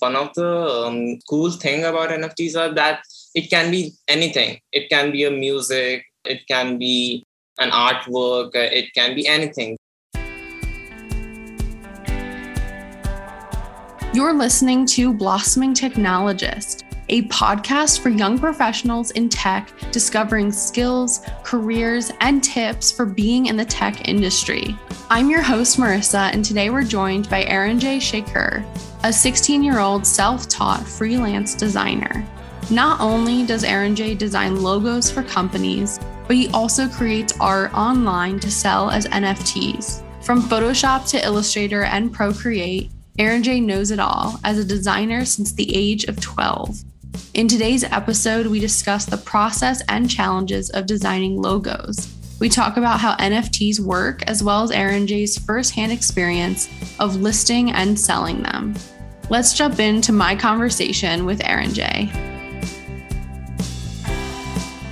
one of the um, cool thing about nfts are that it can be anything. It can be a music it can be an artwork uh, it can be anything. You're listening to blossoming technologist a podcast for young professionals in tech discovering skills, careers, and tips for being in the tech industry. I'm your host, Marissa, and today we're joined by Aaron J. Shaker, a 16 year old self taught freelance designer. Not only does Aaron J design logos for companies, but he also creates art online to sell as NFTs. From Photoshop to Illustrator and Procreate, Aaron J knows it all as a designer since the age of 12. In today's episode, we discuss the process and challenges of designing logos. We talk about how NFTs work, as well as Aaron J's firsthand experience of listing and selling them. Let's jump into my conversation with Aaron J.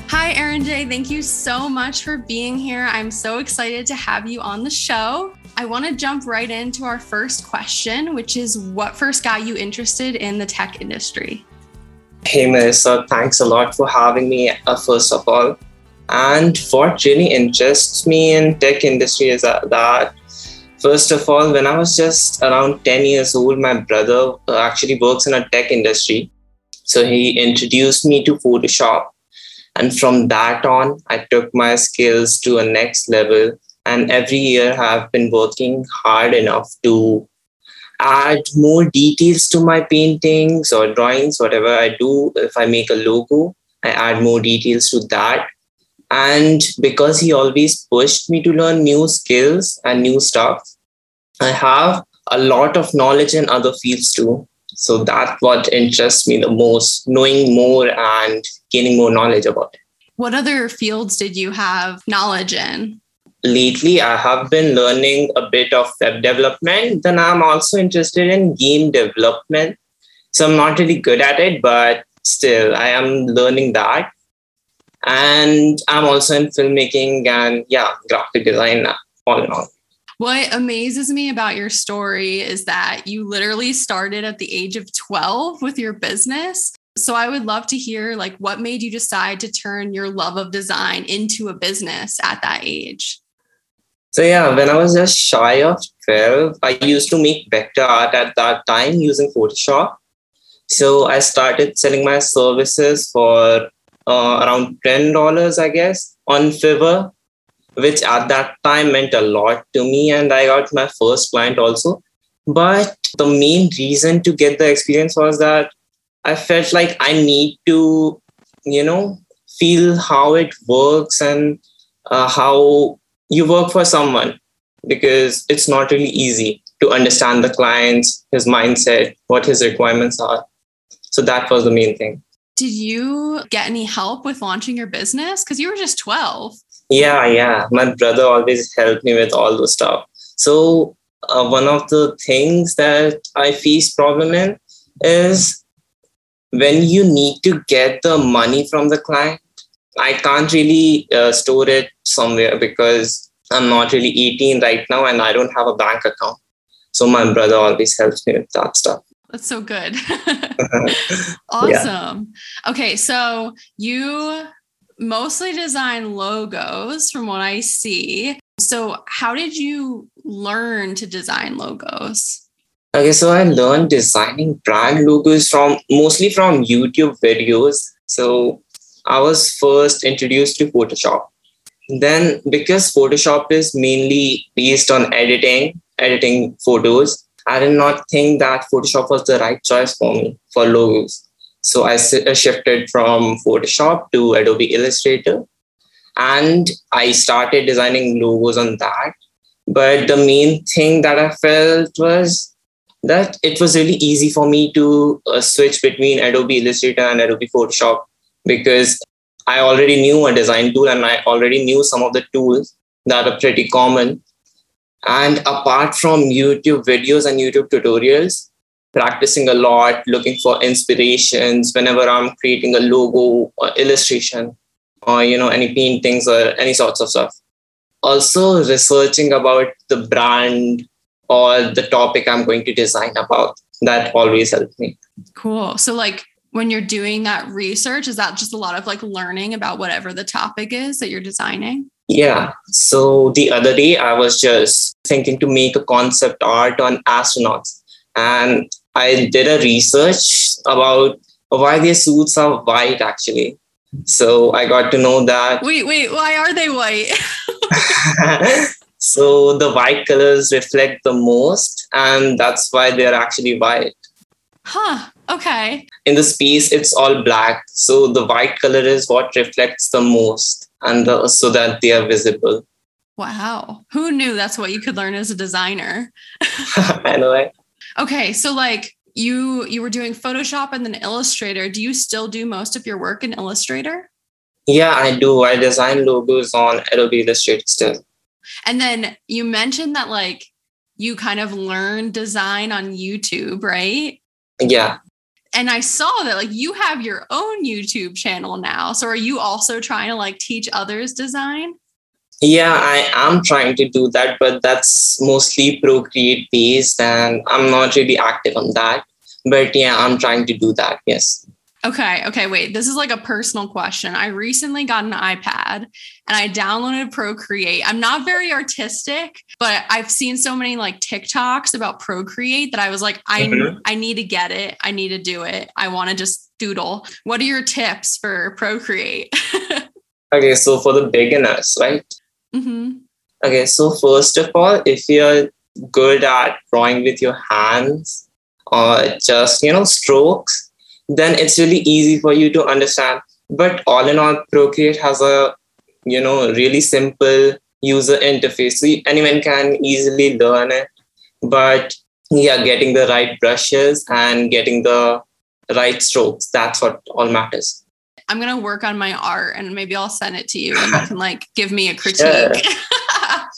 Hi, Aaron J. Thank you so much for being here. I'm so excited to have you on the show. I want to jump right into our first question, which is what first got you interested in the tech industry? Hey, Melissa, thanks a lot for having me, uh, first of all. And what really interests me in tech industry is that, first of all, when I was just around 10 years old, my brother uh, actually works in a tech industry. So he introduced me to Photoshop. And from that on, I took my skills to a next level. And every year I've been working hard enough to add more details to my paintings or drawings, whatever I do. If I make a logo, I add more details to that. And because he always pushed me to learn new skills and new stuff, I have a lot of knowledge in other fields too. So that's what interests me the most, knowing more and gaining more knowledge about it. What other fields did you have knowledge in? Lately I have been learning a bit of web development. Then I'm also interested in game development. So I'm not really good at it, but still I am learning that. And I'm also in filmmaking and yeah, graphic design all in all. What amazes me about your story is that you literally started at the age of 12 with your business. So I would love to hear like what made you decide to turn your love of design into a business at that age? So yeah, when I was just shy of 12, I used to make vector art at that time using Photoshop. So I started selling my services for uh, around $10, I guess, on Fiverr, which at that time meant a lot to me. And I got my first client also. But the main reason to get the experience was that I felt like I need to, you know, feel how it works and uh, how you work for someone because it's not really easy to understand the client's his mindset what his requirements are. So that was the main thing. Did you get any help with launching your business? Because you were just 12 yeah yeah. My brother always helped me with all the stuff. So uh, one of the things that i face problem in is when you need to get the money from the client I can't really uh, store it somewhere because I'm not really 18 right now and I don't have a bank account. So my brother always helps me with that stuff. That's so good. awesome. Yeah. Okay, so you mostly design logos from what I see. So, how did you learn to design logos? Okay, so I learned designing brand logos from mostly from YouTube videos. So, I was first introduced to Photoshop. Then, because Photoshop is mainly based on editing, editing photos, I did not think that Photoshop was the right choice for me for logos. So I shifted from Photoshop to Adobe Illustrator and I started designing logos on that. But the main thing that I felt was that it was really easy for me to uh, switch between Adobe Illustrator and Adobe Photoshop because I already knew a design tool and I already knew some of the tools that are pretty common. And apart from YouTube videos and YouTube tutorials, practicing a lot, looking for inspirations whenever I'm creating a logo or illustration or you know any paintings or any sorts of stuff. Also researching about the brand or the topic I'm going to design about. That always helps me. Cool. So, like, when you're doing that research, is that just a lot of like learning about whatever the topic is that you're designing? Yeah. So the other day, I was just thinking to make a concept art on astronauts. And I did a research about why their suits are white, actually. So I got to know that. Wait, wait, why are they white? so the white colors reflect the most, and that's why they're actually white. Huh. Okay. In the space, it's all black. So the white color is what reflects the most, and the, so that they are visible. Wow. Who knew that's what you could learn as a designer? I know, right? Okay. So, like, you you were doing photoshop and then illustrator do you still do most of your work in illustrator yeah i do i design logos on adobe illustrator still and then you mentioned that like you kind of learned design on youtube right yeah and i saw that like you have your own youtube channel now so are you also trying to like teach others design yeah, I am trying to do that, but that's mostly Procreate based, and I'm not really active on that. But yeah, I'm trying to do that. Yes. Okay. Okay. Wait, this is like a personal question. I recently got an iPad and I downloaded Procreate. I'm not very artistic, but I've seen so many like TikToks about Procreate that I was like, I, mm-hmm. I need to get it. I need to do it. I want to just doodle. What are your tips for Procreate? okay. So for the beginners, right? Mm-hmm. Okay, so first of all, if you're good at drawing with your hands or just, you know, strokes, then it's really easy for you to understand. But all in all, Procreate has a, you know, really simple user interface. So anyone can easily learn it. But yeah, getting the right brushes and getting the right strokes, that's what all matters. I'm gonna work on my art and maybe I'll send it to you and you can like give me a critique. Sure,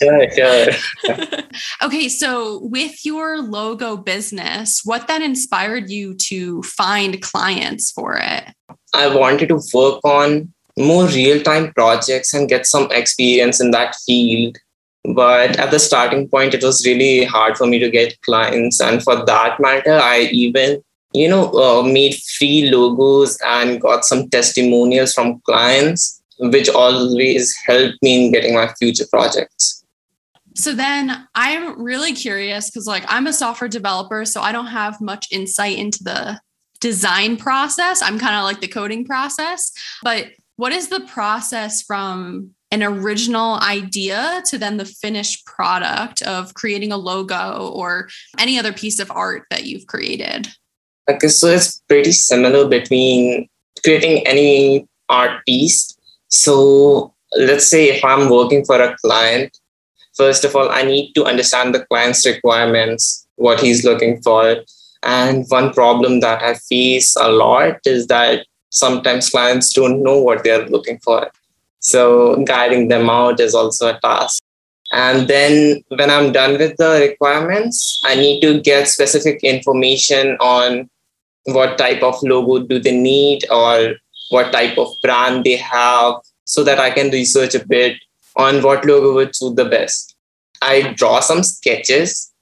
sure. sure. okay, so with your logo business, what then inspired you to find clients for it? I wanted to work on more real-time projects and get some experience in that field. But at the starting point, it was really hard for me to get clients. And for that matter, I even you know, uh, made free logos and got some testimonials from clients, which always helped me in getting my future projects. So then I'm really curious because, like, I'm a software developer, so I don't have much insight into the design process. I'm kind of like the coding process. But what is the process from an original idea to then the finished product of creating a logo or any other piece of art that you've created? Okay, so it's pretty similar between creating any art piece. So let's say if I'm working for a client, first of all, I need to understand the client's requirements, what he's looking for. And one problem that I face a lot is that sometimes clients don't know what they're looking for. So guiding them out is also a task. And then when I'm done with the requirements, I need to get specific information on what type of logo do they need or what type of brand they have so that I can research a bit on what logo would suit the best. I draw some sketches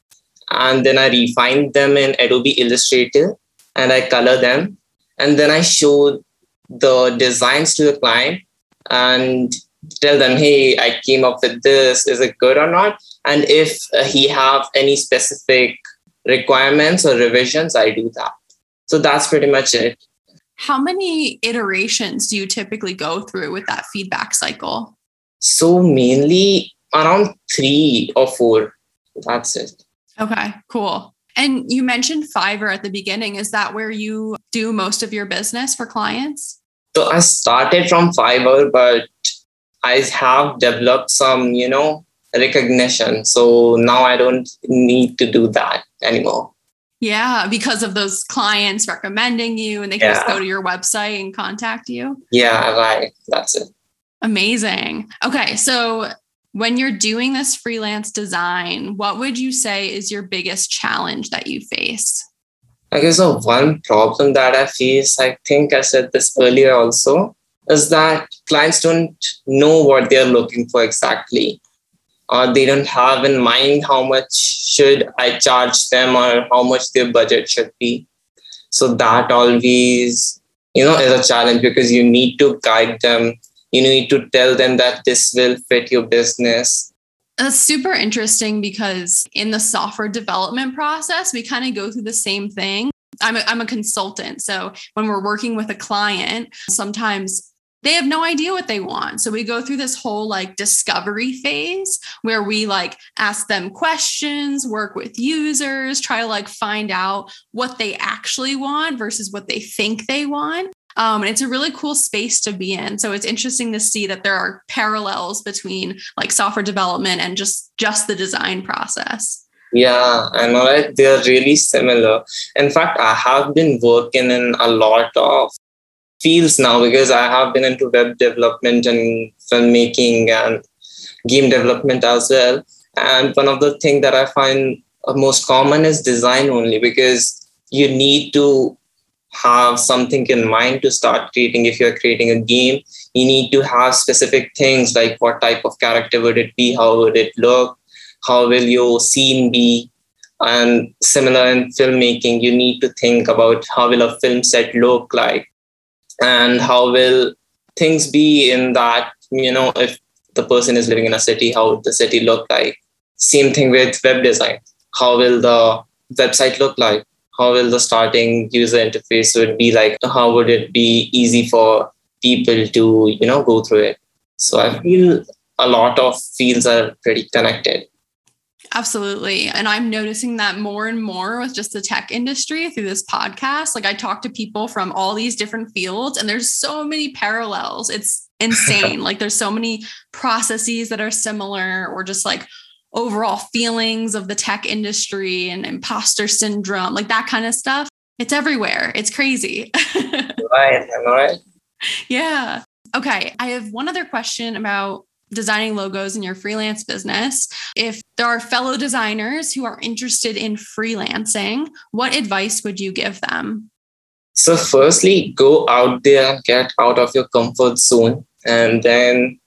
and then I refine them in Adobe Illustrator and I color them. And then I show the designs to the client and tell them, hey, I came up with this. Is it good or not? And if uh, he have any specific requirements or revisions, I do that. So that's pretty much it. How many iterations do you typically go through with that feedback cycle? So mainly around three or four. That's it. Okay, cool. And you mentioned Fiverr at the beginning. Is that where you do most of your business for clients? So I started from Fiverr, but I have developed some, you know, recognition. So now I don't need to do that anymore. Yeah, because of those clients recommending you and they can yeah. just go to your website and contact you. Yeah, right. That's it. Amazing. Okay, so when you're doing this freelance design, what would you say is your biggest challenge that you face? I guess the one problem that I face, I think I said this earlier also, is that clients don't know what they're looking for exactly. or they don't have in mind how much should I charge them or how much their budget should be. So that always, you know, is a challenge because you need to guide them. You need to tell them that this will fit your business. That's super interesting because in the software development process, we kind of go through the same thing. I'm a, I'm a consultant. So when we're working with a client, sometimes they have no idea what they want. So we go through this whole like discovery phase where we like ask them questions, work with users, try to like find out what they actually want versus what they think they want. Um, and it's a really cool space to be in. So it's interesting to see that there are parallels between like software development and just just the design process. Yeah, I know right. They're really similar. In fact, I have been working in a lot of fields now because I have been into web development and filmmaking and game development as well. And one of the things that I find most common is design only because you need to have something in mind to start creating. If you're creating a game, you need to have specific things like what type of character would it be, how would it look, how will your scene be, and similar in filmmaking, you need to think about how will a film set look like and how will things be in that you know if the person is living in a city how would the city look like? Same thing with web design. How will the website look like how will the starting user interface would be like how would it be easy for people to you know go through it so i feel a lot of fields are pretty connected Absolutely. And I'm noticing that more and more with just the tech industry through this podcast. Like I talk to people from all these different fields and there's so many parallels. It's insane. like there's so many processes that are similar or just like overall feelings of the tech industry and imposter syndrome, like that kind of stuff. It's everywhere. It's crazy. right. Am right? Yeah. Okay. I have one other question about designing logos in your freelance business. If there are fellow designers who are interested in freelancing, what advice would you give them? So, firstly, go out there get out of your comfort zone. And then,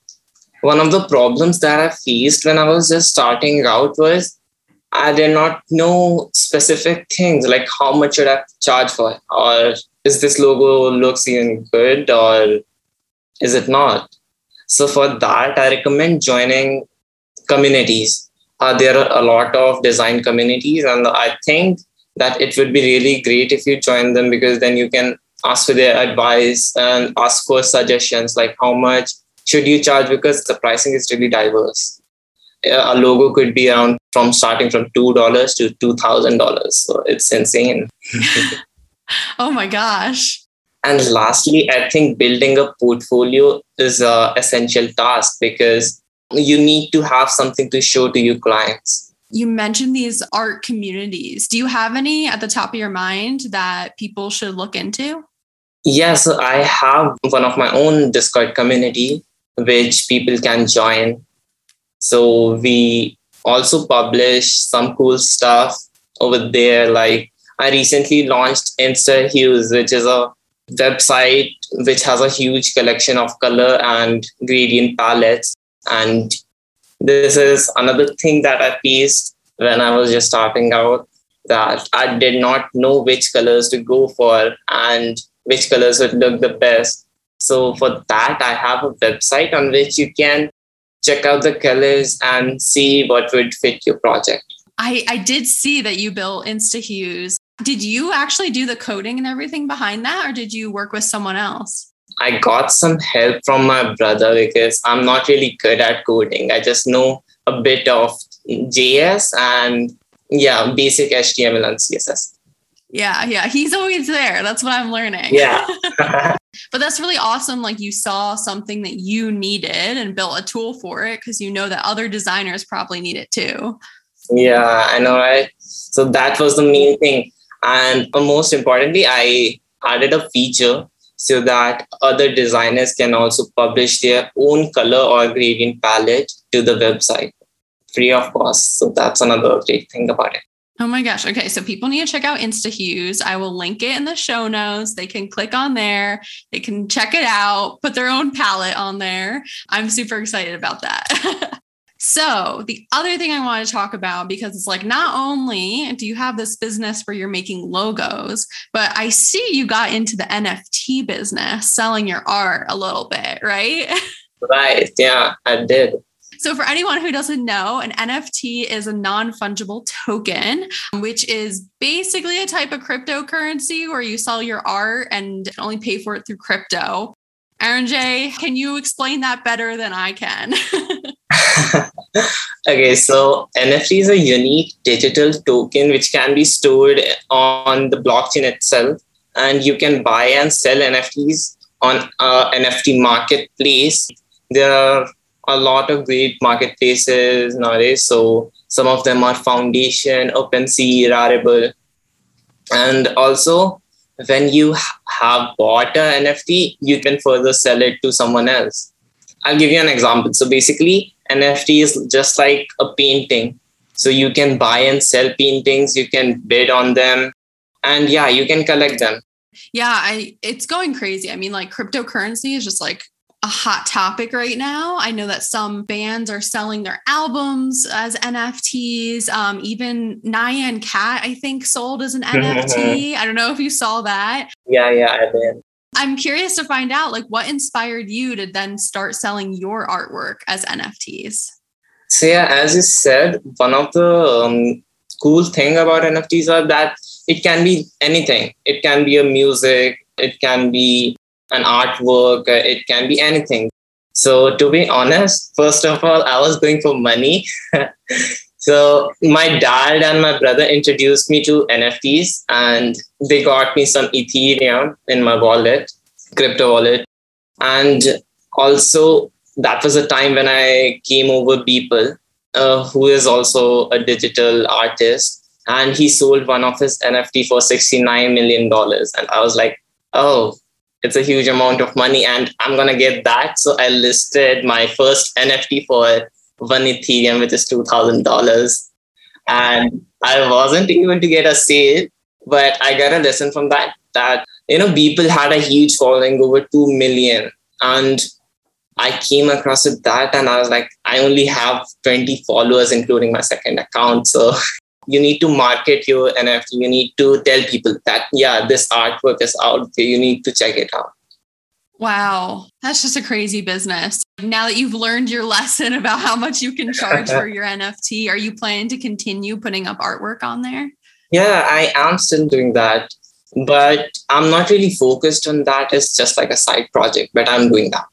one of the problems that I faced when I was just starting out was I did not know specific things like how much should I charge for, or is this logo looks even good, or is it not? So for that, I recommend joining communities. Uh, there are a lot of design communities, and I think that it would be really great if you join them because then you can ask for their advice and ask for suggestions like how much should you charge because the pricing is really diverse. A logo could be around from starting from two dollars to two thousand dollars, so it's insane. oh my gosh! And lastly, I think building a portfolio is an essential task because you need to have something to show to your clients. You mentioned these art communities. Do you have any at the top of your mind that people should look into? Yes, I have one of my own Discord community which people can join. So we also publish some cool stuff over there. Like I recently launched Insta Hues, which is a website which has a huge collection of color and gradient palettes. And this is another thing that I faced when I was just starting out that I did not know which colors to go for and which colors would look the best. So for that, I have a website on which you can check out the colors and see what would fit your project. I, I did see that you built InstaHues did you actually do the coding and everything behind that, or did you work with someone else? I got some help from my brother because I'm not really good at coding. I just know a bit of JS and yeah, basic HTML and CSS. Yeah, yeah, he's always there. That's what I'm learning. Yeah. but that's really awesome. Like you saw something that you needed and built a tool for it because you know that other designers probably need it too. Yeah, I know, right? So that was the main thing. And most importantly, I added a feature so that other designers can also publish their own color or gradient palette to the website free of cost. So that's another great thing about it. Oh my gosh. Okay. So people need to check out InstaHues. I will link it in the show notes. They can click on there. They can check it out, put their own palette on there. I'm super excited about that. So, the other thing I want to talk about because it's like not only do you have this business where you're making logos, but I see you got into the NFT business, selling your art a little bit, right? Right. Yeah, I did. So, for anyone who doesn't know, an NFT is a non fungible token, which is basically a type of cryptocurrency where you sell your art and only pay for it through crypto. Aaron J, can you explain that better than I can? okay, so NFT is a unique digital token which can be stored on the blockchain itself, and you can buy and sell NFTs on uh, a NFT marketplace. There are a lot of great marketplaces nowadays. So some of them are Foundation, OpenSea, Rarible. And also, when you have bought an NFT, you can further sell it to someone else. I'll give you an example. So basically, NFT is just like a painting. So you can buy and sell paintings, you can bid on them, and yeah, you can collect them. Yeah, I it's going crazy. I mean, like cryptocurrency is just like a hot topic right now. I know that some bands are selling their albums as NFTs. Um, even Nyan Cat, I think, sold as an NFT. I don't know if you saw that. Yeah, yeah, I did. I'm curious to find out, like, what inspired you to then start selling your artwork as NFTs? So yeah, as you said, one of the um, cool thing about NFTs are that it can be anything. It can be a music. It can be an artwork, uh, it can be anything. So, to be honest, first of all, I was going for money. so, my dad and my brother introduced me to NFTs and they got me some Ethereum in my wallet, crypto wallet. And also, that was a time when I came over Beeple, uh, who is also a digital artist. And he sold one of his NFT for $69 million. And I was like, oh, it's a huge amount of money and I'm gonna get that. So I listed my first NFT for one Ethereum, which is two thousand dollars. And I wasn't able to get a sale, but I got a lesson from that that you know people had a huge following over two million. And I came across with that and I was like, I only have 20 followers, including my second account. So you need to market your NFT. You need to tell people that, yeah, this artwork is out there. You need to check it out. Wow, that's just a crazy business. Now that you've learned your lesson about how much you can charge for your NFT, are you planning to continue putting up artwork on there? Yeah, I am still doing that, but I'm not really focused on that. It's just like a side project, but I'm doing that.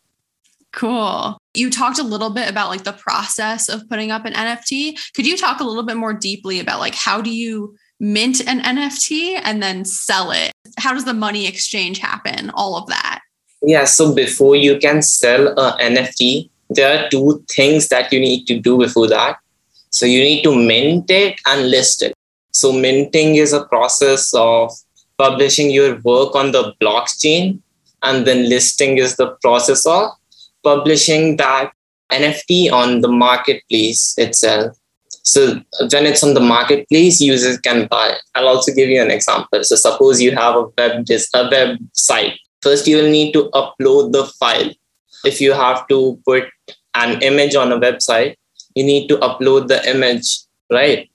Cool. You talked a little bit about like the process of putting up an NFT. Could you talk a little bit more deeply about like how do you mint an NFT and then sell it? How does the money exchange happen? All of that. Yeah, so before you can sell an NFT, there are two things that you need to do before that. So you need to mint it and list it. So minting is a process of publishing your work on the blockchain and then listing is the process of publishing that NFT on the marketplace itself. So when it's on the marketplace, users can buy. I'll also give you an example. So suppose you have a web dis- a website. First, you will need to upload the file. If you have to put an image on a website, you need to upload the image, right?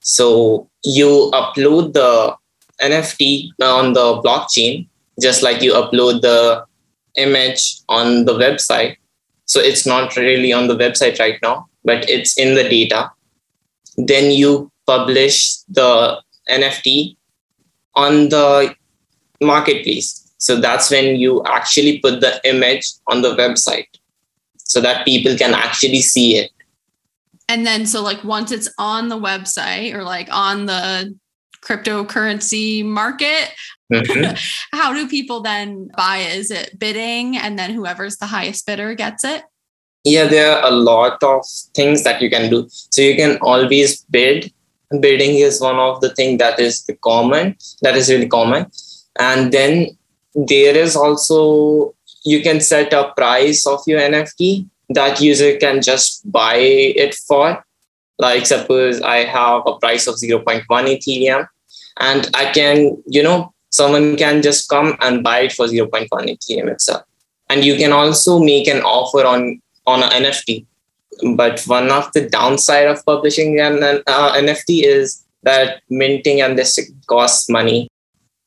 So you upload the NFT on the blockchain, just like you upload the image on the website. So it's not really on the website right now, but it's in the data. Then you publish the NFT on the marketplace. So that's when you actually put the image on the website so that people can actually see it. And then, so like once it's on the website or like on the cryptocurrency market. Mm-hmm. How do people then buy Is it bidding and then whoever's the highest bidder gets it? Yeah, there are a lot of things that you can do. So you can always bid. Bidding is one of the things that is the common, that is really common. And then there is also you can set a price of your NFT that user can just buy it for like suppose I have a price of 0.1 Ethereum and I can, you know, someone can just come and buy it for 0.1 Ethereum itself. And you can also make an offer on, on an NFT But one of the downside of publishing an uh, NFT is that minting and this costs money.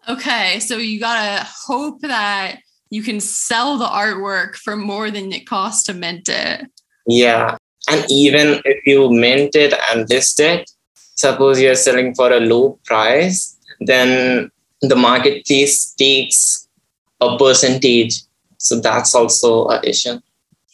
Okay, so you gotta hope that you can sell the artwork for more than it costs to mint it. Yeah. And even if you mint it and list it, suppose you're selling for a low price, then the marketplace takes a percentage. So that's also an issue.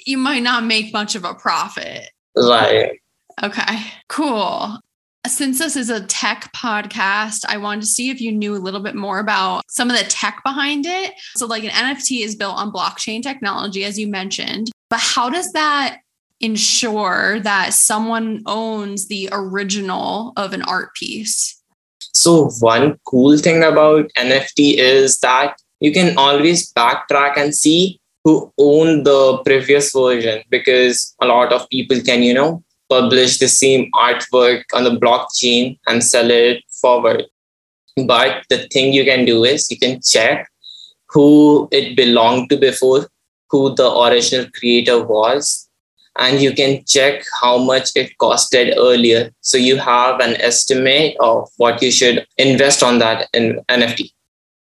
You might not make much of a profit. Right. Okay, cool. Since this is a tech podcast, I wanted to see if you knew a little bit more about some of the tech behind it. So, like an NFT is built on blockchain technology, as you mentioned, but how does that ensure that someone owns the original of an art piece? So, one cool thing about NFT is that you can always backtrack and see who owned the previous version because a lot of people can, you know, publish the same artwork on the blockchain and sell it forward. But the thing you can do is you can check who it belonged to before, who the original creator was, and you can check how much it costed earlier. So you have an estimate of what you should invest on that in NFT.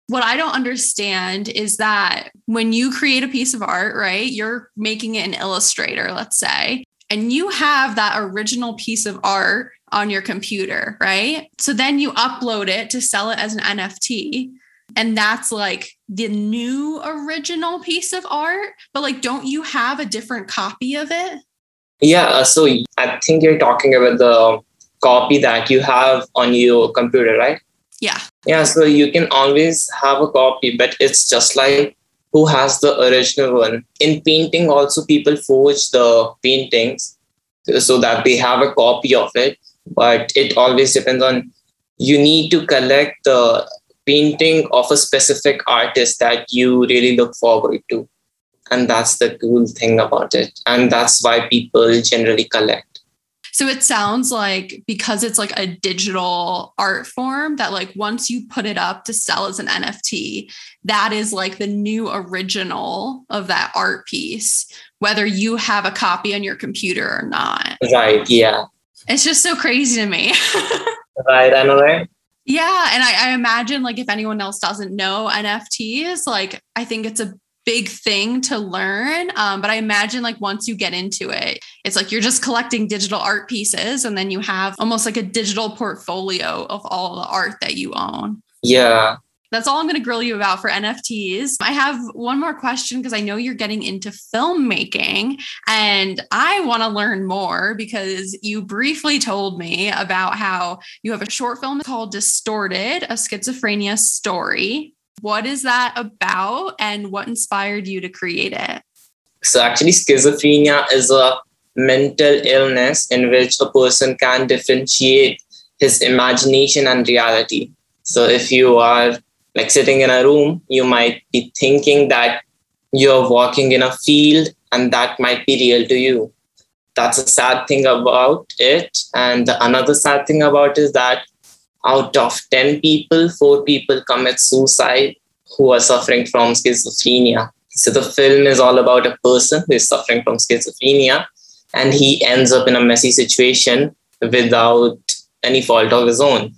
What I don't understand is that when you create a piece of art, right, you're making it an illustrator, let's say, and you have that original piece of art on your computer, right? So then you upload it to sell it as an NFT. And that's like the new original piece of art. But like, don't you have a different copy of it? Yeah. Uh, so I think you're talking about the copy that you have on your computer, right? Yeah. Yeah. So you can always have a copy, but it's just like who has the original one. In painting, also people forge the paintings so that they have a copy of it. But it always depends on you need to collect the painting of a specific artist that you really look forward to. And that's the cool thing about it. And that's why people generally collect. So it sounds like because it's like a digital art form that like once you put it up to sell as an NFT, that is like the new original of that art piece, whether you have a copy on your computer or not. Right. Yeah. It's just so crazy to me. right. I know, right? Yeah. And I, I imagine like if anyone else doesn't know NFTs, like I think it's a big thing to learn. Um, but I imagine like once you get into it, it's like you're just collecting digital art pieces and then you have almost like a digital portfolio of all the art that you own. Yeah. That's all I'm going to grill you about for NFTs. I have one more question because I know you're getting into filmmaking and I want to learn more because you briefly told me about how you have a short film called Distorted, a schizophrenia story. What is that about and what inspired you to create it? So, actually, schizophrenia is a mental illness in which a person can differentiate his imagination and reality. So, if you are like sitting in a room, you might be thinking that you're walking in a field and that might be real to you. That's a sad thing about it. And another sad thing about is that out of 10 people, four people commit suicide who are suffering from schizophrenia. So the film is all about a person who is suffering from schizophrenia and he ends up in a messy situation without any fault of his own.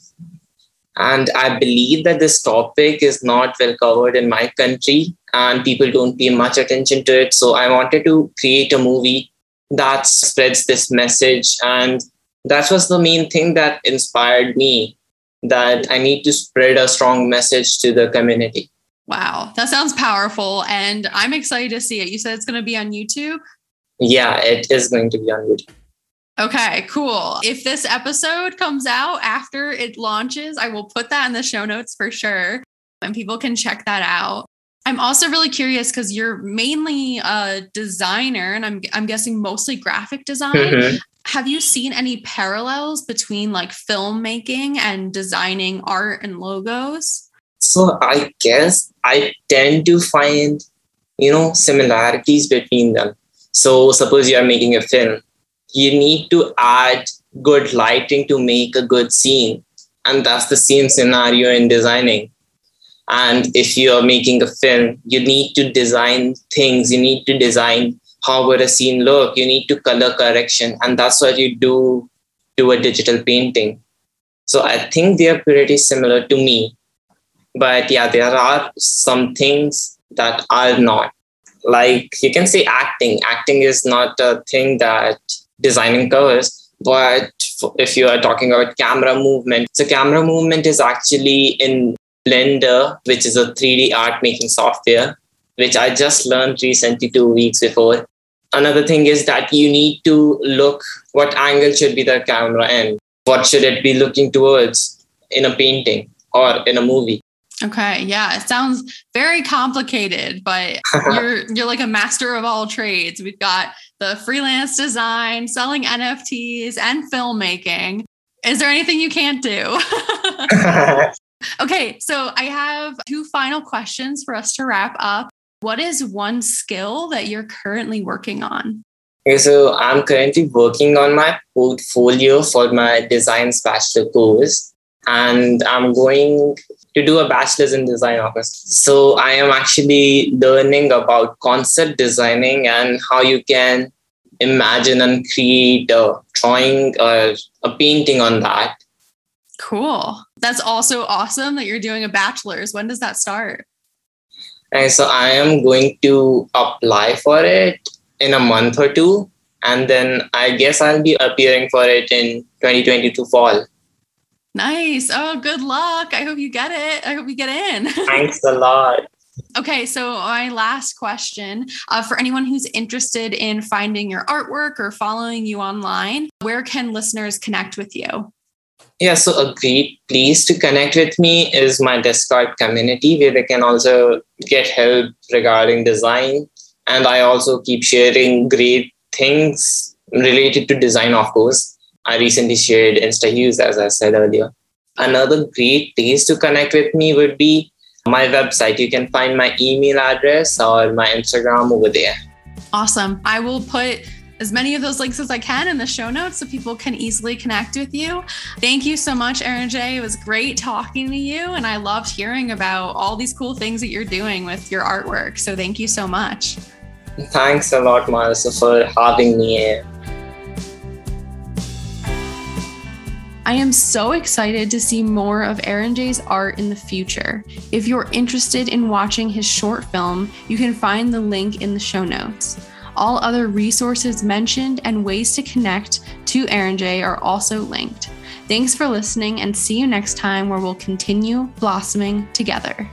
And I believe that this topic is not well covered in my country and people don't pay much attention to it. So I wanted to create a movie that spreads this message. And that was the main thing that inspired me that I need to spread a strong message to the community. Wow, that sounds powerful. And I'm excited to see it. You said it's going to be on YouTube? Yeah, it is going to be on YouTube. Okay, cool. If this episode comes out after it launches, I will put that in the show notes for sure. And people can check that out. I'm also really curious because you're mainly a designer and I'm I'm guessing mostly graphic design. Mm-hmm. Have you seen any parallels between like filmmaking and designing art and logos? So I guess I tend to find, you know, similarities between them. So suppose you are making a film, you need to add good lighting to make a good scene. And that's the same scenario in designing. And if you are making a film, you need to design things, you need to design how would a scene look? You need to color correction, and that's what you do to a digital painting. So I think they are pretty similar to me. But yeah, there are some things that are not. Like you can say acting. Acting is not a thing that designing covers. But if you are talking about camera movement, so camera movement is actually in Blender, which is a 3D art making software, which I just learned recently two weeks before. Another thing is that you need to look what angle should be the camera in, what should it be looking towards in a painting or in a movie. Okay, yeah, it sounds very complicated, but you're you're like a master of all trades. We've got the freelance design, selling NFTs, and filmmaking. Is there anything you can't do? okay, so I have two final questions for us to wrap up. What is one skill that you're currently working on? Okay, so I'm currently working on my portfolio for my design bachelor course, and I'm going to do a bachelor's in design August. So I am actually learning about concept designing and how you can imagine and create a drawing or a painting on that. Cool. That's also awesome that you're doing a bachelor's. When does that start? And so I am going to apply for it in a month or two. And then I guess I'll be appearing for it in 2022 fall. Nice. Oh, good luck. I hope you get it. I hope you get in. Thanks a lot. Okay, so my last question uh, for anyone who's interested in finding your artwork or following you online, where can listeners connect with you? Yeah, so a great place to connect with me is my Discord community where they can also get help regarding design. And I also keep sharing great things related to design, of course. I recently shared Insta Hues, as I said earlier. Another great place to connect with me would be my website. You can find my email address or my Instagram over there. Awesome. I will put as many of those links as I can in the show notes so people can easily connect with you. Thank you so much, Aaron J. It was great talking to you. And I loved hearing about all these cool things that you're doing with your artwork. So thank you so much. Thanks a lot, Marissa, for having me here. I am so excited to see more of Aaron J's art in the future. If you're interested in watching his short film, you can find the link in the show notes. All other resources mentioned and ways to connect to Aaron J are also linked. Thanks for listening and see you next time where we'll continue blossoming together.